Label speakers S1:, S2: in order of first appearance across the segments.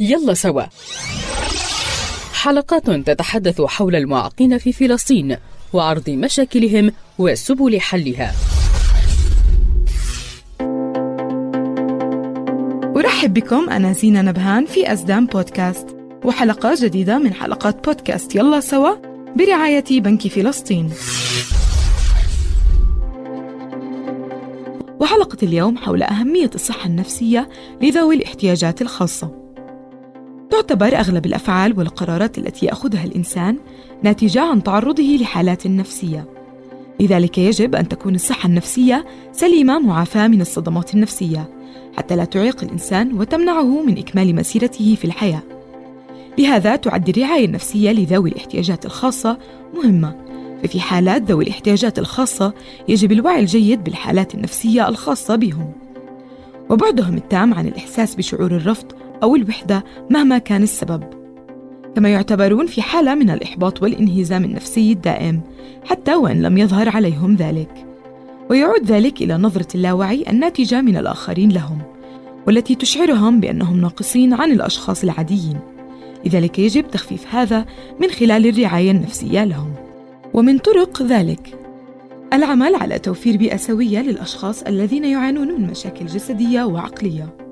S1: يلا سوا. حلقات تتحدث حول المعاقين في فلسطين وعرض مشاكلهم وسبل حلها.
S2: أرحب بكم أنا زينة نبهان في أزدان بودكاست وحلقة جديدة من حلقات بودكاست يلا سوا برعاية بنك فلسطين. وحلقة اليوم حول أهمية الصحة النفسية لذوي الاحتياجات الخاصة. تعتبر أغلب الأفعال والقرارات التي يأخذها الإنسان ناتجة عن تعرضه لحالات نفسية. لذلك يجب أن تكون الصحة النفسية سليمة معافاة من الصدمات النفسية حتى لا تعيق الإنسان وتمنعه من إكمال مسيرته في الحياة. لهذا تعد الرعاية النفسية لذوي الاحتياجات الخاصة مهمة. ففي حالات ذوي الاحتياجات الخاصة يجب الوعي الجيد بالحالات النفسية الخاصة بهم. وبعدهم التام عن الإحساس بشعور الرفض أو الوحدة مهما كان السبب. كما يعتبرون في حالة من الإحباط والانهزام النفسي الدائم حتى وإن لم يظهر عليهم ذلك. ويعود ذلك إلى نظرة اللاوعي الناتجة من الآخرين لهم والتي تشعرهم بأنهم ناقصين عن الأشخاص العاديين. لذلك يجب تخفيف هذا من خلال الرعاية النفسية لهم. ومن طرق ذلك العمل على توفير بيئة سوية للأشخاص الذين يعانون من مشاكل جسدية وعقلية.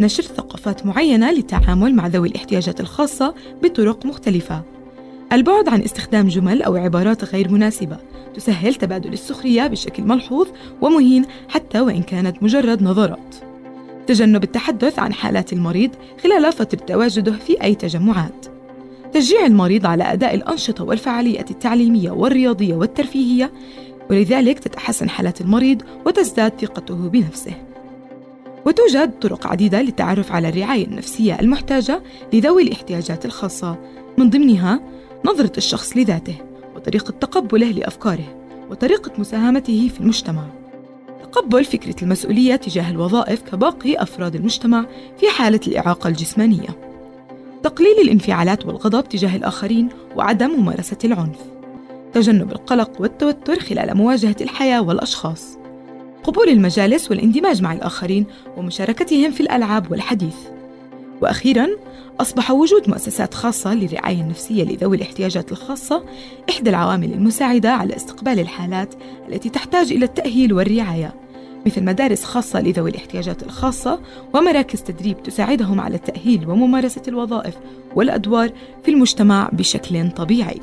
S2: نشر ثقافات معينة للتعامل مع ذوي الاحتياجات الخاصة بطرق مختلفة. البعد عن استخدام جمل أو عبارات غير مناسبة تسهل تبادل السخرية بشكل ملحوظ ومهين حتى وإن كانت مجرد نظرات تجنب التحدث عن حالات المريض خلال فترة تواجده في أي تجمعات. تشجيع المريض على أداء الأنشطة والفعاليات التعليمية والرياضية والترفيهية ولذلك تتحسن حالة المريض وتزداد ثقته بنفسه. وتوجد طرق عديدة للتعرف على الرعاية النفسية المحتاجة لذوي الاحتياجات الخاصة من ضمنها نظرة الشخص لذاته وطريقة تقبله لأفكاره وطريقة مساهمته في المجتمع. تقبل فكرة المسؤولية تجاه الوظائف كباقي أفراد المجتمع في حالة الإعاقة الجسمانية. تقليل الانفعالات والغضب تجاه الآخرين وعدم ممارسة العنف. تجنب القلق والتوتر خلال مواجهة الحياة والأشخاص. قبول المجالس والاندماج مع الآخرين ومشاركتهم في الألعاب والحديث وأخيراً أصبح وجود مؤسسات خاصة للرعاية النفسية لذوي الاحتياجات الخاصة إحدى العوامل المساعدة على استقبال الحالات التي تحتاج إلى التأهيل والرعاية مثل مدارس خاصة لذوي الاحتياجات الخاصة ومراكز تدريب تساعدهم على التأهيل وممارسة الوظائف والأدوار في المجتمع بشكل طبيعي.